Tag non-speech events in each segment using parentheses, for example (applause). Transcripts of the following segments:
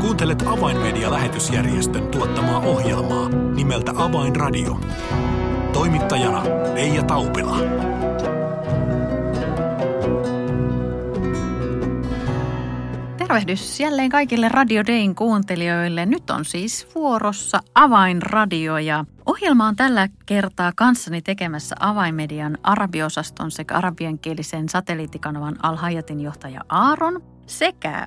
Kuuntelet Avainmedia-lähetysjärjestön tuottamaa ohjelmaa nimeltä Avainradio. Toimittajana Leija Taupila. Tervehdys jälleen kaikille Radio Dayn kuuntelijoille. Nyt on siis vuorossa Avainradio ja ohjelma on tällä kertaa kanssani tekemässä Avainmedian arabiosaston sekä arabiankielisen satelliittikanavan Al-Hayatin johtaja Aaron sekä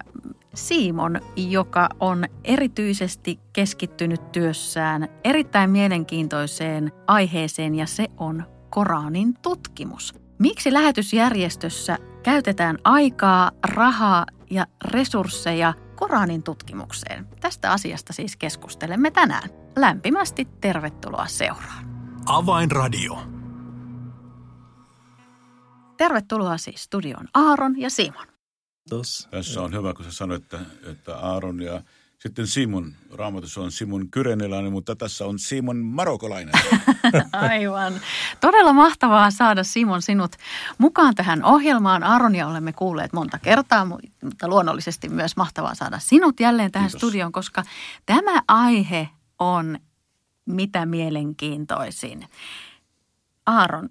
Simon, joka on erityisesti keskittynyt työssään erittäin mielenkiintoiseen aiheeseen ja se on Koranin tutkimus. Miksi lähetysjärjestössä käytetään aikaa, rahaa ja resursseja Koranin tutkimukseen? Tästä asiasta siis keskustelemme tänään. Lämpimästi tervetuloa seuraan. Avainradio. Tervetuloa siis studioon Aaron ja Simon. Kiitos. Tässä on hyvä, kun sä sanoit, että, että Aaron ja sitten Simon, raamatussa on Simon Kyrenilainen, mutta tässä on Simon Marokolainen. (laughs) Aivan. Todella mahtavaa saada Simon sinut mukaan tähän ohjelmaan. Aaronia olemme kuulleet monta kertaa, mutta luonnollisesti myös mahtavaa saada sinut jälleen tähän Kiitos. studioon, koska tämä aihe on mitä mielenkiintoisin. Aaron,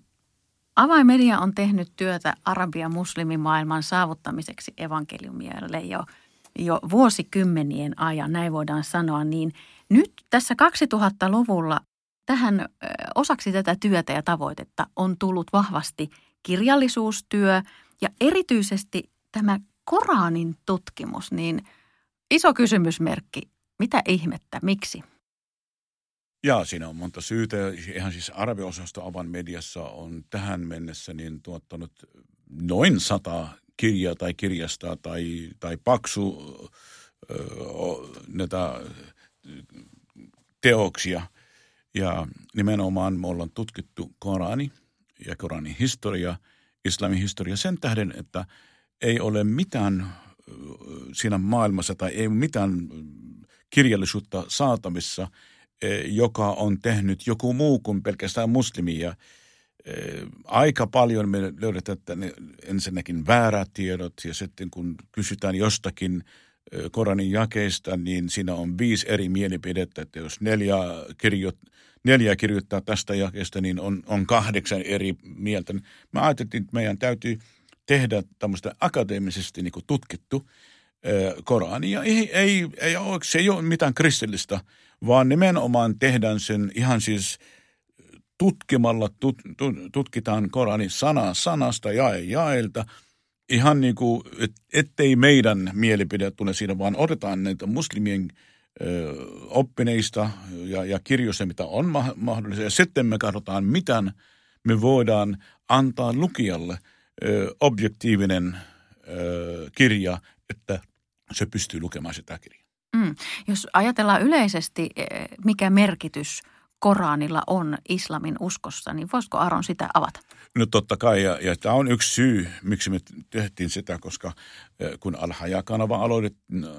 Avaimedia on tehnyt työtä Arabian muslimimaailman saavuttamiseksi evankeliumille jo, jo vuosikymmenien ajan, näin voidaan sanoa. Niin nyt tässä 2000-luvulla tähän osaksi tätä työtä ja tavoitetta on tullut vahvasti kirjallisuustyö ja erityisesti tämä Koranin tutkimus, niin iso kysymysmerkki, mitä ihmettä, miksi? Jaa, siinä on monta syytä. Ihan siis arabiosasto Avan mediassa on tähän mennessä niin tuottanut noin sata kirjaa tai kirjasta tai, tai paksu ö, näitä teoksia. Ja nimenomaan me ollaan tutkittu Korani ja Koranin historia, islamin historia sen tähden, että ei ole mitään siinä maailmassa tai ei mitään kirjallisuutta saatamissa – joka on tehnyt joku muu kuin pelkästään muslimia. Eh, aika paljon me löydetään että ne ensinnäkin väärät tiedot ja sitten kun kysytään jostakin eh, Koranin jakeista, niin siinä on viisi eri mielipidettä, että jos neljä, kirjo, neljä kirjoittaa tästä jakeesta, niin on, on kahdeksan eri mieltä. Mä ajattelin, että meidän täytyy tehdä tämmöistä akateemisesti niin tutkittu Korania. Ei, ei, ei ole, se ei ole mitään kristillistä – vaan nimenomaan tehdään sen ihan siis tutkimalla, tut, tut, tutkitaan Korani sana sanasta, jae jaelta, ihan niin kuin, et, ettei meidän mielipide tule siinä, vaan otetaan näitä muslimien ö, oppineista ja, ja kirjoista, mitä on ma- mahdollista, ja sitten me katsotaan, miten me voidaan antaa lukijalle ö, objektiivinen ö, kirja, että se pystyy lukemaan sitä kirjaa. Mm. Jos ajatellaan yleisesti, eh, mikä merkitys Koranilla on islamin uskossa, niin voisiko Aron sitä avata? No totta kai, ja, ja tämä on yksi syy, miksi me tehtiin sitä, koska eh, kun Al-Haja-kanava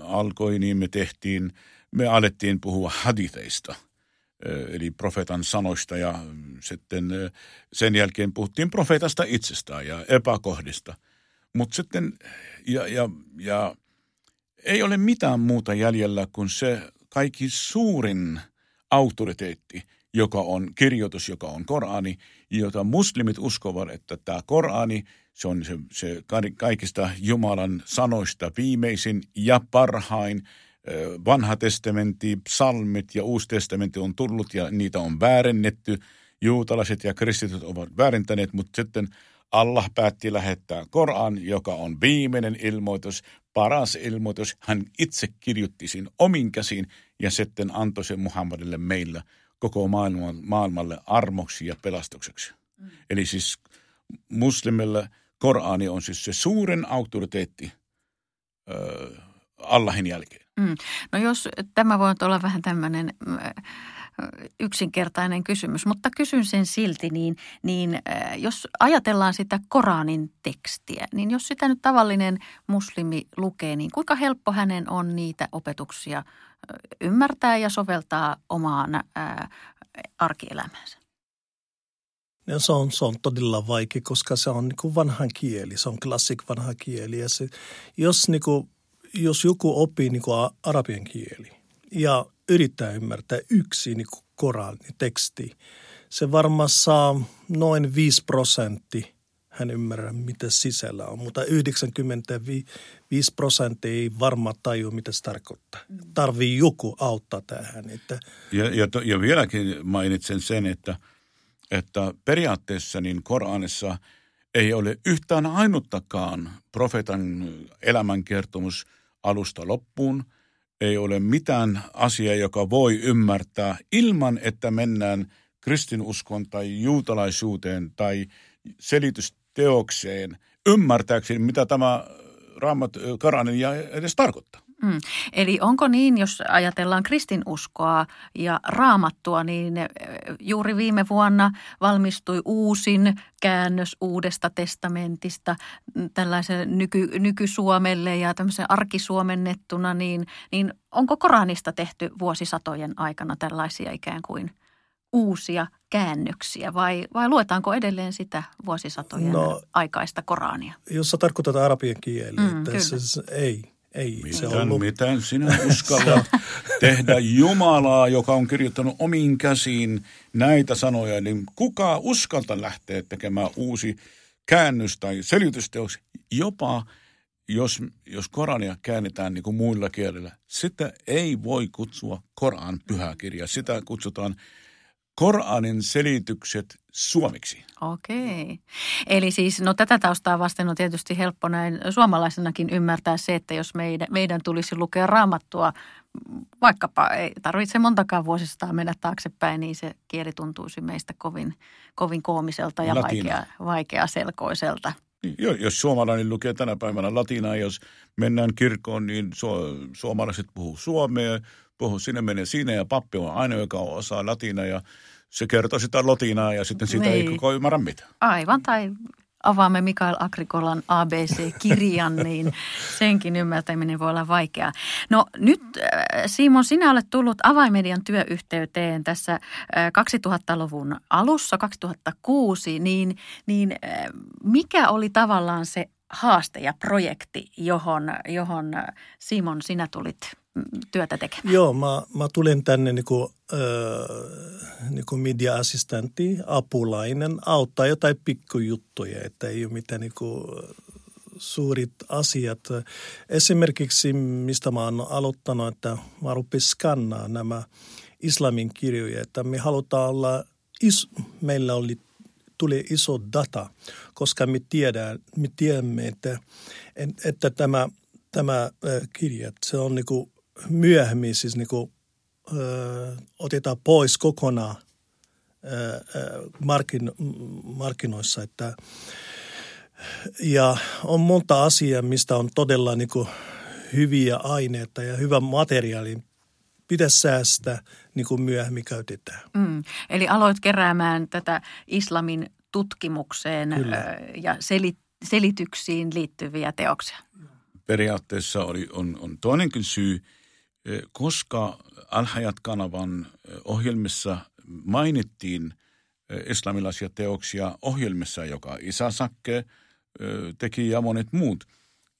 alkoi, niin me tehtiin, me alettiin puhua haditheista, eh, eli profeetan sanoista, ja sitten sen jälkeen puhuttiin profeetasta itsestään ja epäkohdista. Mutta sitten, ja, ja, ja ei ole mitään muuta jäljellä kuin se kaikki suurin autoriteetti, joka on kirjoitus, joka on Korani, jota muslimit uskovat, että tämä Korani, se on se, se kaikista Jumalan sanoista viimeisin ja parhain. Vanha testamentti, psalmit ja uusi testamentti on tullut ja niitä on väärennetty. Juutalaiset ja kristityt ovat väärentäneet, mutta sitten Allah päätti lähettää Koran, joka on viimeinen ilmoitus, paras ilmoitus. Hän itse kirjoitti sen omin käsiin ja sitten antoi sen Muhammadille meillä koko maailman, maailmalle armoksi ja pelastukseksi. Mm. Eli siis muslimille Korani on siis se suurin auktoriteetti äh, Allahin jälkeen. Mm. No jos tämä voi olla vähän tämmöinen yksinkertainen kysymys, mutta kysyn sen silti, niin, niin jos ajatellaan sitä Koranin tekstiä, niin jos sitä nyt tavallinen muslimi lukee, niin kuinka helppo hänen on niitä opetuksia ymmärtää ja soveltaa omaan ää, arkielämäänsä? Ja se, on, se on todella vaikea, koska se on niin vanhan kieli, se on klassik vanha kieli. Ja se, jos niin kuin jos joku oppii niin kuin arabian kieli ja yrittää ymmärtää yksi niin Koranin teksti, se varmaan saa noin 5 prosenttia hän ymmärrä, mitä sisällä on. Mutta 95 prosenttia ei varmaan tajua, mitä se tarkoittaa. Tarvii joku auttaa tähän. Että. Ja, ja, ja vieläkin mainitsen sen, että, että periaatteessa niin Koranissa ei ole yhtään ainuttakaan profeetan elämänkertomus alusta loppuun. Ei ole mitään asiaa, joka voi ymmärtää ilman, että mennään kristinuskon tai juutalaisuuteen tai selitys teokseen ymmärtääkseni, mitä tämä Raamat Karanin ja edes tarkoittaa. Mm. Eli onko niin, jos ajatellaan kristinuskoa ja raamattua, niin eh, juuri viime vuonna valmistui uusin käännös uudesta testamentista tällaisen nyky, nykysuomelle ja tämmöisen arkisuomennettuna, niin, niin onko Koranista tehty vuosisatojen aikana tällaisia ikään kuin uusia käännöksiä vai, vai luetaanko edelleen sitä vuosisatojen no, aikaista Korania? Jos sä tarkoitat arabian kieliä, mm, että se, ei, ei miten, se ollut. Miten sinä (laughs) uskallat tehdä Jumalaa, joka on kirjoittanut omiin käsiin näitä sanoja, niin kuka uskalta lähteä tekemään uusi käännös tai selitysteos, jopa jos, jos Korania käännetään niin kuin muilla kielillä, sitä ei voi kutsua Koran pyhäkirja. Sitä kutsutaan Koranin selitykset suomeksi. Okei. Eli siis, no tätä taustaa vasten on tietysti helppo näin suomalaisenakin ymmärtää se, että jos meidän, meidän tulisi lukea raamattua, vaikkapa ei tarvitse montakaan vuosistaan mennä taaksepäin, niin se kieli tuntuisi meistä kovin, kovin koomiselta ja vaikea, vaikeaselkoiselta. Niin, jos suomalainen lukee tänä päivänä latinaa, jos mennään kirkkoon, niin su- suomalaiset puhuu suomea, puhuu sinne menee sinne ja pappi on aina, joka osaa latinaa ja se kertoo sitä lotinaa ja sitten siitä niin. ei koko ymmärrä mitään. Aivan, tai avaamme Mikael Agrikolan ABC-kirjan, (laughs) niin senkin ymmärtäminen voi olla vaikeaa. No nyt äh, Simon, sinä olet tullut avaimedian työyhteyteen tässä 2000-luvun äh, alussa, 2006, niin, niin äh, mikä oli tavallaan se haaste ja projekti, johon, johon Simon sinä tulit työtä tekemään? Joo, mä, mä tulin tänne niin kuin, äh, niin kuin media-assistentti, apulainen, auttaa jotain pikkujuttuja, että ei ole mitään niin kuin, suurit asiat. Esimerkiksi, mistä mä oon aloittanut, että mä rupin skannaa nämä islamin kirjoja, että me halutaan olla, is, meillä oli, tuli iso data, koska me, tiedän, me tiedämme, että, että tämä, tämä kirja, se on niin kuin myöhemmin siis niin kuin, ö, otetaan pois kokonaan ö, markin, markkinoissa. Että, ja on monta asiaa, mistä on todella niin kuin, hyviä aineita ja hyvä materiaali pitäisi säästää, niin kuin myöhemmin käytetään. Mm. Eli aloit keräämään tätä islamin tutkimukseen Kyllä. ja selityksiin liittyviä teoksia. Periaatteessa oli, on, on toinenkin syy – koska Al-Hayat-kanavan ohjelmissa mainittiin islamilaisia teoksia ohjelmissa, joka Isasakke teki ja monet muut.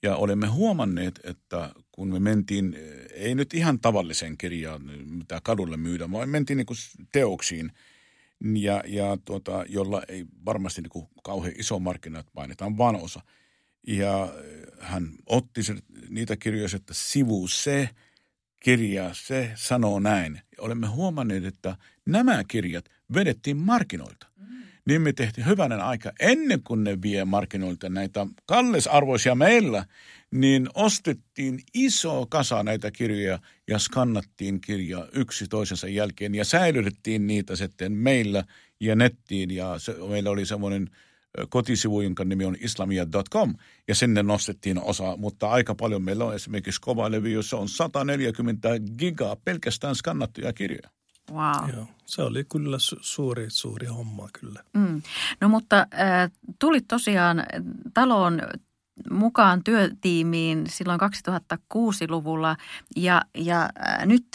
Ja olemme huomanneet, että kun me mentiin, ei nyt ihan tavalliseen kirjaan, mitä kadulle myydä, vaan mentiin niin teoksiin, ja, ja tuota, jolla ei varmasti niin kauhean iso markkinat painetaan, vaan osa. Ja hän otti niitä kirjoja, että sivu se – kirja, se sanoo näin. Olemme huomanneet, että nämä kirjat vedettiin markkinoilta. Mm. Niin me tehtiin hyvänen aika ennen kuin ne vie markkinoilta näitä kallisarvoisia meillä, niin ostettiin iso kasa näitä kirjoja ja skannattiin kirja yksi toisensa jälkeen ja säilytettiin niitä sitten meillä ja nettiin ja se, meillä oli semmoinen – kotisivu, jonka nimi on islamia.com, ja sinne nostettiin osa, mutta aika paljon meillä on esimerkiksi kova levy, jossa on 140 gigaa pelkästään skannattuja kirjoja. Wow. Joo, se oli kyllä su- suuri, suuri homma kyllä. Mm. No mutta äh, tulit tosiaan taloon mukaan työtiimiin silloin 2006-luvulla ja, ja äh, nyt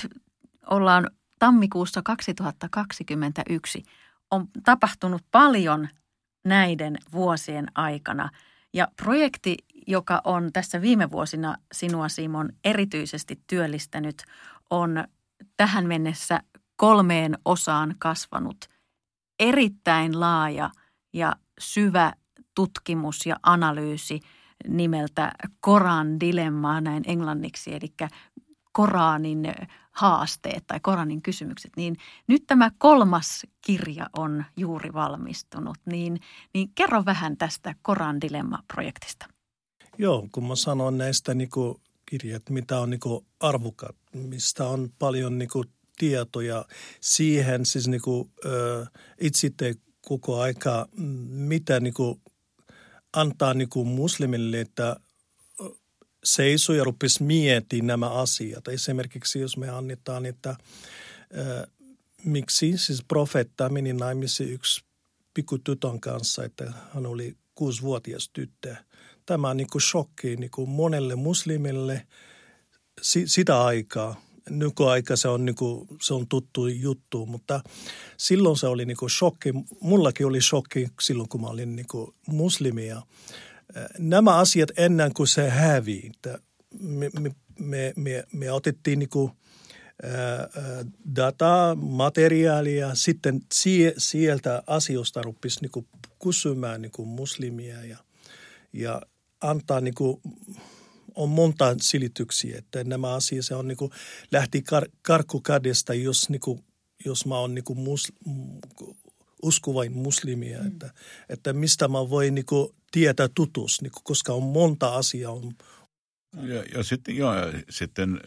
ollaan tammikuussa 2021. On tapahtunut paljon näiden vuosien aikana. Ja projekti, joka on tässä viime vuosina sinua Simon erityisesti työllistänyt, on tähän mennessä kolmeen osaan kasvanut erittäin laaja ja syvä tutkimus ja analyysi nimeltä Koran dilemmaa näin englanniksi, eli Koranin haasteet tai Koranin kysymykset, niin nyt tämä kolmas kirja on juuri valmistunut, niin, niin kerro vähän tästä Koran dilemma-projektista. Joo, kun mä sanon näistä niin kuin kirjat, mitä on niin arvokat, mistä on paljon niin tietoja siihen, siis niin kuin, itse koko aika, mitä niin antaa niin muslimille, että seisoi ja rupesi miettimään nämä asiat. Esimerkiksi jos me annetaan, että äh, miksi siis profeetta meni naimisiin yksi pikkutytön kanssa, että hän oli kuusivuotias tyttö. Tämä on niin kuin shokki niin kuin monelle muslimille si- sitä aikaa. Nykyaika se on, niin kuin, se on tuttu juttu, mutta silloin se oli niin kuin shokki. Mullakin oli shokki silloin, kun mä olin niin kuin muslimia nämä asiat ennen kuin se hävii. Me, me, me, me, otettiin niin kuin, dataa, materiaalia, sitten sieltä asioista rupesi niin kysymään niin muslimia ja, ja antaa niin kuin, on monta silityksiä, että nämä asiat se on niin kuin, lähti kar, karkukadesta, jos, niin kuin, jos mä oon niin kuin mus, uskovain muslimia, mm. että, että mistä mä voin niin kuin, tietää tutus, niin kuin, koska on monta asiaa. On. Ja, ja, sitten, joo, ja sitten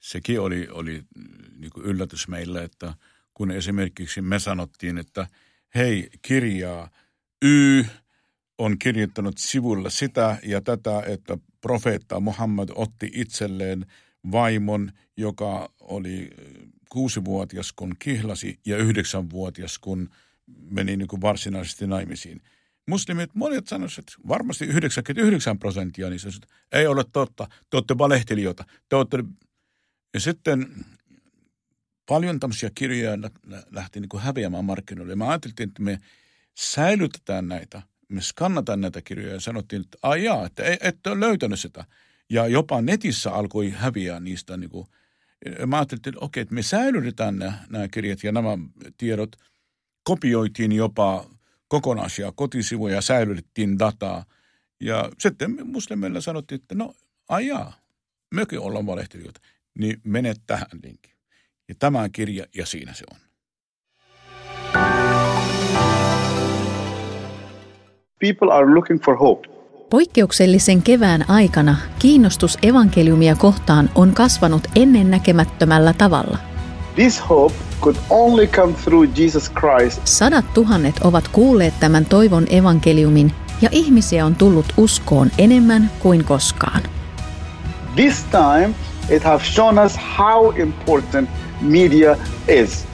sekin oli, oli niin kuin yllätys meille, että kun esimerkiksi me sanottiin, että hei kirjaa Y on kirjoittanut sivulla sitä ja tätä, että profeetta Muhammad otti itselleen vaimon, joka oli kuusivuotias kun kihlasi ja yhdeksänvuotias kun – meni niin kuin varsinaisesti naimisiin. Muslimit, monet sanoisivat, että varmasti 99 prosenttia niistä että ei ole totta, te olette valehtelijoita. Te olette... Ja sitten paljon tämmöisiä kirjoja lähti niin kuin häviämään markkinoille. mä ajattelin, että me säilytetään näitä, me skannataan näitä kirjoja ja sanottiin, että ajaa, että ette ole löytänyt sitä. Ja jopa netissä alkoi häviää niistä. Niin kuin, mä ajattelin, että okei, että me säilytetään nämä, nämä kirjat ja nämä tiedot – kopioitiin jopa kokonaisia kotisivuja, säilytettiin dataa. Ja sitten muslimeilla sanottiin, että no ajaa, mekin ollaan valehtelijoita, niin mene tähän linkin. Ja tämä kirja ja siinä se on. People are looking for hope. Poikkeuksellisen kevään aikana kiinnostus evankeliumia kohtaan on kasvanut ennennäkemättömällä tavalla. This hope could only come through Jesus Christ. Sadat tuhannet ovat kuulleet tämän toivon evankeliumin ja ihmisiä on tullut uskoon enemmän kuin koskaan. This time it has shown us how important media is.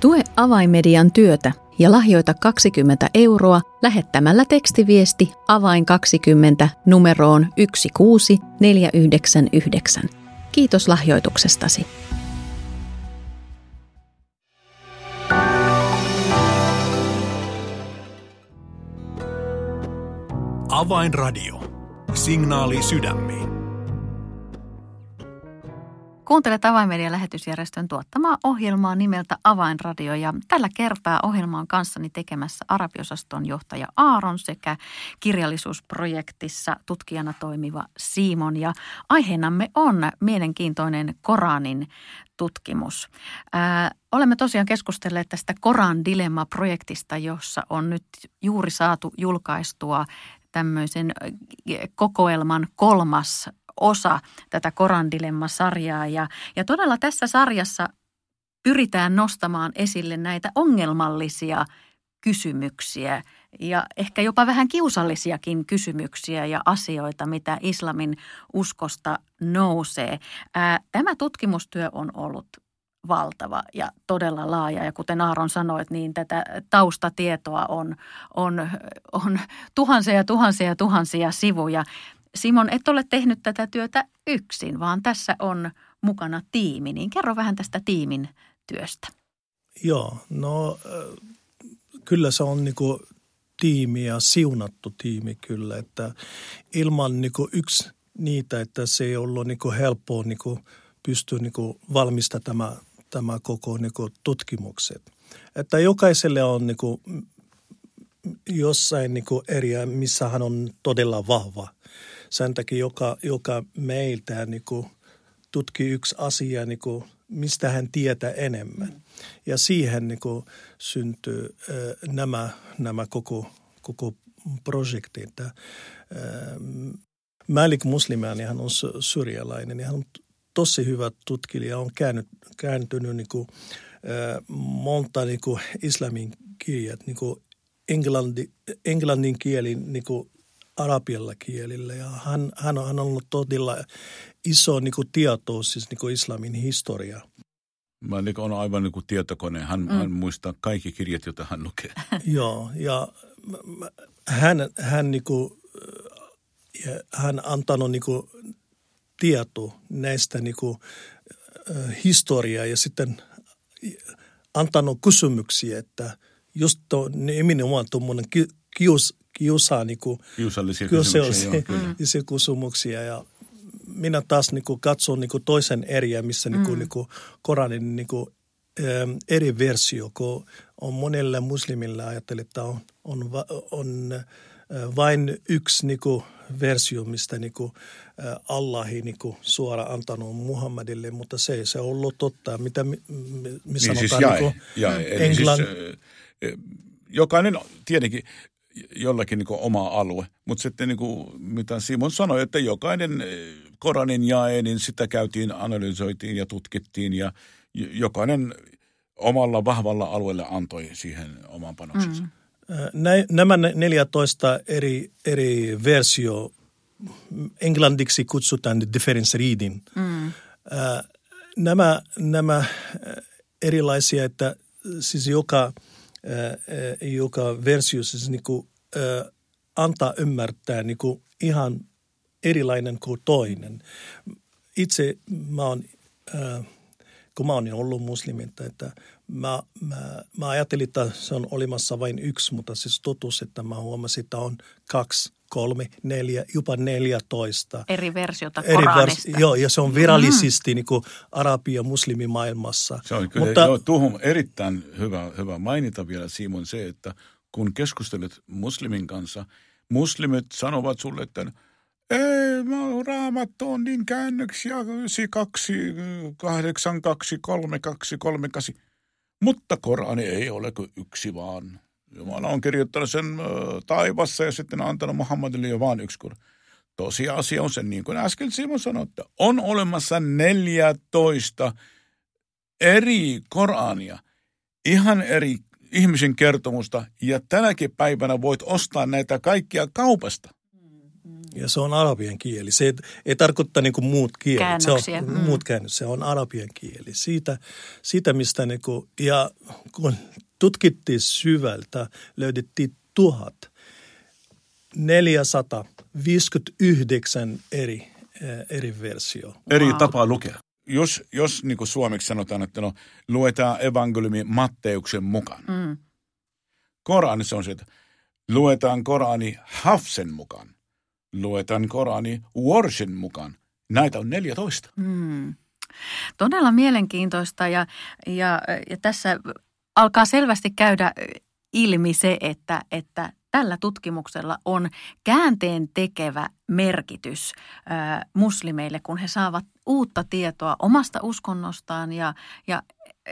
Tue avaimedian työtä ja lahjoita 20 euroa lähettämällä tekstiviesti avain 20 numeroon 16499. Kiitos lahjoituksestasi. Avainradio. Signaali sydämiin. Kuuntelet Avainmedian lähetysjärjestön tuottamaa ohjelmaa nimeltä Avainradio ja tällä kertaa ohjelmaan kanssani tekemässä arabiosaston johtaja Aaron sekä kirjallisuusprojektissa tutkijana toimiva Simon ja aiheenamme on mielenkiintoinen Koranin tutkimus. Ää, olemme tosiaan keskustelleet tästä Koran Dilemma-projektista, jossa on nyt juuri saatu julkaistua tämmöisen kokoelman kolmas osa tätä Korandilemma-sarjaa. Ja, ja todella tässä sarjassa pyritään nostamaan esille näitä ongelmallisia kysymyksiä ja ehkä jopa vähän kiusallisiakin kysymyksiä ja asioita, mitä islamin uskosta nousee. Tämä tutkimustyö on ollut valtava ja todella laaja. Ja kuten Aaron sanoi, niin tätä taustatietoa on, on, on tuhansia ja tuhansia ja tuhansia sivuja. Simon, et ole tehnyt tätä työtä yksin, vaan tässä on mukana tiimi. Niin kerro vähän tästä tiimin työstä. Joo, no kyllä se on niinku tiimi ja siunattu tiimi kyllä, että ilman niin kuin yksi niitä, että se ei ollut niin kuin helppoa niin kuin pystyä niin kuin valmista tämä, tämä koko niin kuin tutkimukset. Että jokaiselle on niin kuin jossain niin kuin eriä, missä hän on todella vahva. Sen takia joka, joka meiltä niin kuin tutkii yksi asia, niin kuin, mistä hän tietää enemmän. Ja siihen niin kuin, syntyy nämä, nämä koko, koko projektit. Äh, Malik Muslimiani, hän on syrjalainen ja hän on tosi hyvä tutkija, on käännyt, kääntynyt niin kuin, monta niin kuin islamin kirjat, niin kuin englanti, englannin kieli niin kuin arabialla kielillä. Ja hän, hän, on, hän on ollut todella iso niin kuin tieto, siis niin kuin islamin historia. Mä niin on aivan niin kuin tietokone. Hän, mm. hän muistaa kaikki kirjat, joita hän lukee. (laughs) Joo, ja hän, hän, niin kuin, hän antanut niin kuin tieto näistä niin kuin, historiaa ja sitten antanut kysymyksiä, että – just to, nimenomaan tuommoinen kius, kiusaa niin kuin, kiusallisia kysymyksiä, joo, (laughs) kysymyksiä ja minä taas niin kuin katson niin kuin toisen eriä, missä niin kuin, mm. niin kuin Koranin niin kuin, eri versio, kun on monelle muslimille ajattelee, että on, on, on äh, vain yksi niin kuin, versio, mistä niin kuin, Allahi niin kuin, suora antanut Muhammadille, mutta se, se on ollut totta. Mitä, missä niin, sanotaan siis niin kuin. Englann... Siis, jokainen tietenkin jollakin niin oma alue, mutta sitten niin kuin, mitä Simon sanoi, että jokainen Koranin jae, niin sitä käytiin, analysoitiin ja tutkittiin ja jokainen omalla vahvalla alueella antoi siihen oman panoksensa. Mm. Nämä 14 eri, eri versio, englanniksi kutsutaan difference reading. Mm. Nämä, nämä erilaisia, että siis joka – joka versio siis niin kuin, antaa ymmärtää niin kuin ihan erilainen kuin toinen. Itse mä oon, kun mä oon ollut muslimita, että mä, mä, mä ajattelin, että se on olemassa vain yksi, mutta siis totuus, että mä huomasin, että on kaksi kolme, neljä, jopa neljätoista. Eri versiota eri Koranista. Vers, joo, ja se on virallisesti mm. niin kuin arabia muslimimaailmassa. Se on kyllä, Mutta, joo, tuohon erittäin hyvä, hyvä mainita vielä Simon se, että kun keskustelet muslimin kanssa, muslimit sanovat sulle, että ei, mä raamattu on niin käännöksiä, 92, 82, 32, 38. Mutta Korani ei ole kuin yksi vaan. Jumala on kirjoittanut sen taivassa ja sitten antanut Muhammadille jo vain yksi kur. Tosiasia on se, niin kuin äsken Simon sanoi, että on olemassa 14 eri Korania, ihan eri ihmisen kertomusta, ja tänäkin päivänä voit ostaa näitä kaikkia kaupasta. Ja se on arabian kieli. Se ei, ei tarkoita niin kuin muut kielet. Se on, mm. muut käännös, se on arabian kieli. Siitä, siitä mistä niin kuin, ja kun tutkittiin syvältä, löydettiin tuhat 459 eri, eh, eri versio. Eri wow. tapaa lukea. Jos, jos niin kuin suomeksi sanotaan, että no, luetaan evankeliumi Matteuksen mukaan. Mm. Koranissa on se, että luetaan Korani Hafsen mukaan. Luetaan Korani Warshin mukaan. Näitä on 14. Mm. Todella mielenkiintoista ja, ja, ja tässä alkaa selvästi käydä ilmi se, että, että tällä tutkimuksella on käänteen tekevä merkitys ää, muslimeille, kun he saavat uutta tietoa omasta uskonnostaan ja, ja,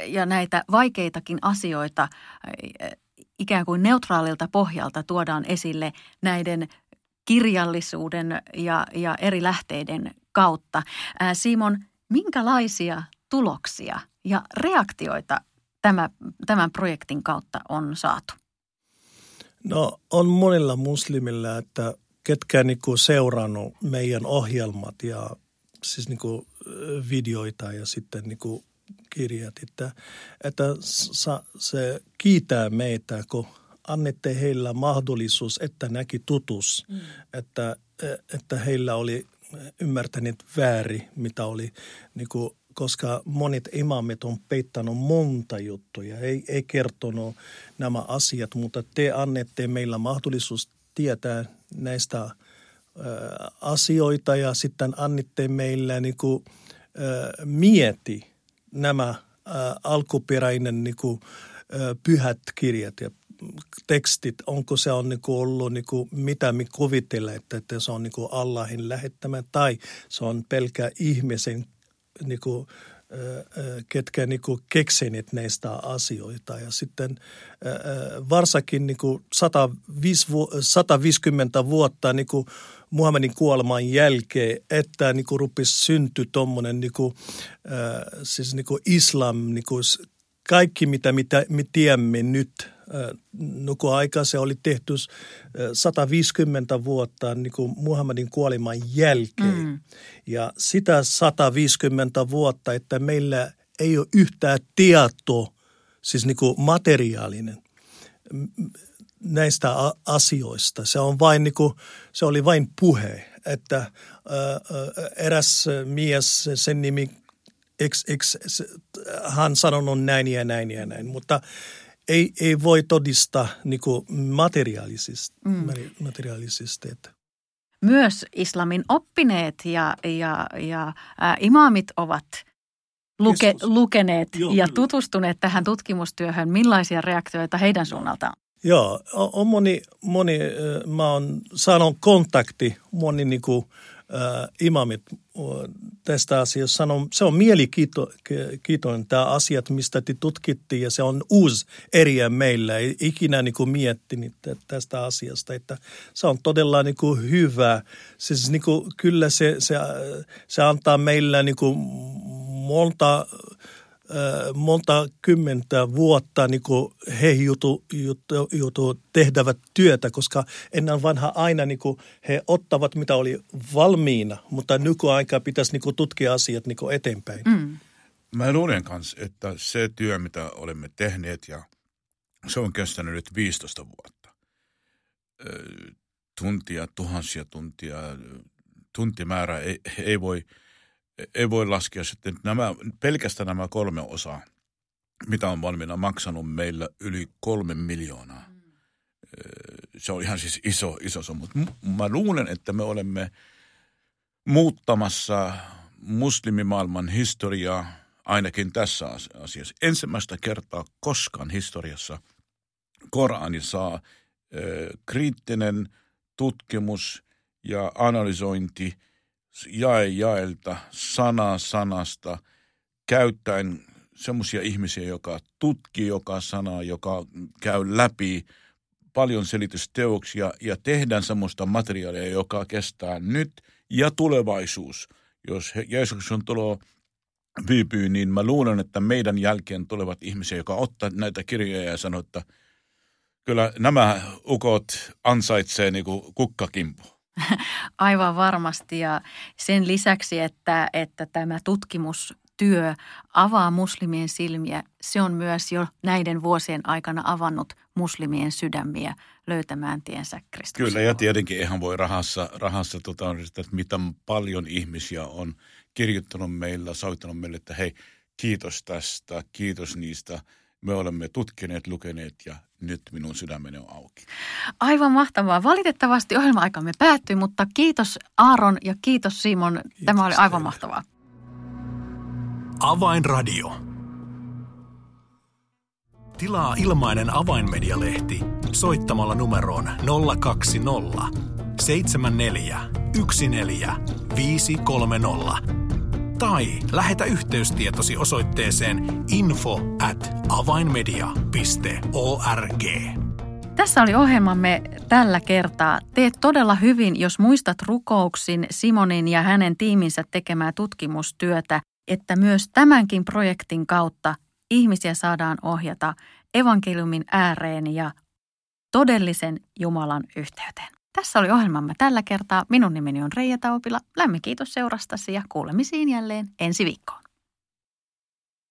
ja näitä vaikeitakin asioita ää, ikään kuin neutraalilta pohjalta tuodaan esille näiden kirjallisuuden ja, ja eri lähteiden kautta. Simon, minkälaisia tuloksia ja reaktioita tämä, tämän projektin kautta on saatu? No on monilla muslimilla, että ketkä niin kuin seurannut meidän ohjelmat ja siis niin kuin videoita ja sitten niin kuin kirjat, että, että se kiitää meitä, kun annette heillä mahdollisuus, että näki tutus, mm. että, että heillä oli ymmärtäneet väärin, mitä oli niin kuin koska monet imamit on peittänyt monta juttuja, ei, ei kertonut nämä asiat, mutta te annette meillä mahdollisuus tietää näistä ä, asioita ja sitten annitte meille niin kuin, ä, mieti nämä ä, alkuperäinen niin kuin, pyhät kirjat ja tekstit, onko se on niin kuin ollut niin kuin, mitä me kuvitella, että, se on niin kuin Allahin lähettämä tai se on pelkä ihmisen niin kuin, ketkä niin kuin keksineet näistä asioita. Ja sitten varsinkin niin kuin 150 vuotta niin kuin Muhammedin kuoleman jälkeen, että niin kuin rupesi syntyä tuommoinen niin kuin, siis niin kuin islam, niin kuin kaikki mitä, mitä me tiedämme nyt – aika se oli tehty 150 vuotta niin kuin Muhammadin kuoleman jälkeen. Mm. Ja sitä 150 vuotta, että meillä ei ole yhtään tietoa, siis niin kuin materiaalinen näistä asioista. Se, on vain niin kuin, se oli vain puhe, että eräs mies, sen nimi X, X, hän sanonut näin ja näin ja näin, mutta ei, ei voi todistaa niin materiaalisista. Mm. materiaalisista. Myös islamin oppineet ja, ja, ja ä, imamit ovat luke, lukeneet Joo, ja kyllä. tutustuneet tähän tutkimustyöhön. Millaisia reaktioita heidän suunnaltaan? Joo, on moni, moni mä oon saanut kontakti moni niin kuin, äh, imamit tästä asiasta sanon, se on mielenkiintoinen tämä asiat, mistä te tutkittiin ja se on uusi eriä meillä. Ei ikinä niin kuin miettinyt tästä asiasta, että se on todella niin kuin hyvä. Siis niin kuin, kyllä se, se, se antaa meillä niin kuin monta monta kymmentä vuotta niin kuin he jutu, jutu, jutu tehtävät työtä, koska ennen vanha aina niin kuin he ottavat mitä oli valmiina, mutta nykyaika pitäisi niin kuin tutkia asiat niin kuin eteenpäin. Mm. Mä luulen kanssa, että se työ, mitä olemme tehneet ja se on kestänyt nyt 15 vuotta. Tuntia, tuhansia tuntia, tuntimäärä ei, ei voi – ei voi laskea sitten nämä, pelkästään nämä kolme osaa, mitä on valmiina maksanut meillä yli kolme miljoonaa. Mm. Se on ihan siis iso, iso summa. Mä luulen, että me olemme muuttamassa muslimimaailman historiaa ainakin tässä asiassa. Ensimmäistä kertaa koskaan historiassa Korani saa kriittinen tutkimus ja analysointi – jae jaelta, sana sanasta, käyttäen semmoisia ihmisiä, joka tutkii joka sanaa, joka käy läpi paljon selitysteoksia ja tehdään semmoista materiaalia, joka kestää nyt ja tulevaisuus. Jos Jeesuksen tulo viipyy, niin mä luulen, että meidän jälkeen tulevat ihmisiä, joka ottaa näitä kirjoja ja sanoo, että kyllä nämä ukot ansaitsee niin kukkakimpu. (laughs) Aivan varmasti ja sen lisäksi, että, että tämä tutkimustyö avaa muslimien silmiä, se on myös jo näiden vuosien aikana avannut muslimien sydämiä löytämään tiensä Kristuksen. Kyllä ja tietenkin eihän voi rahassa, rahassa tota, että mitä paljon ihmisiä on kirjoittanut meillä, soittanut meille, että hei kiitos tästä, kiitos niistä – me olemme tutkineet, lukeneet ja nyt minun sydämeni on auki. Aivan mahtavaa. Valitettavasti ohjelma-aikamme päättyi, mutta kiitos Aaron ja kiitos Simon. Kiitos Tämä oli aivan teille. mahtavaa. Avainradio. Tilaa ilmainen avainmedialehti soittamalla numeroon 020 74 14 tai lähetä yhteystietosi osoitteeseen info at avainmedia.org. Tässä oli ohjelmamme tällä kertaa. Teet todella hyvin, jos muistat rukouksin Simonin ja hänen tiiminsä tekemää tutkimustyötä, että myös tämänkin projektin kautta ihmisiä saadaan ohjata evankeliumin ääreen ja todellisen Jumalan yhteyteen. Tässä oli ohjelmamme tällä kertaa. Minun nimeni on Reija Taupila. Lämmin kiitos seurastasi ja kuulemisiin jälleen ensi viikkoon.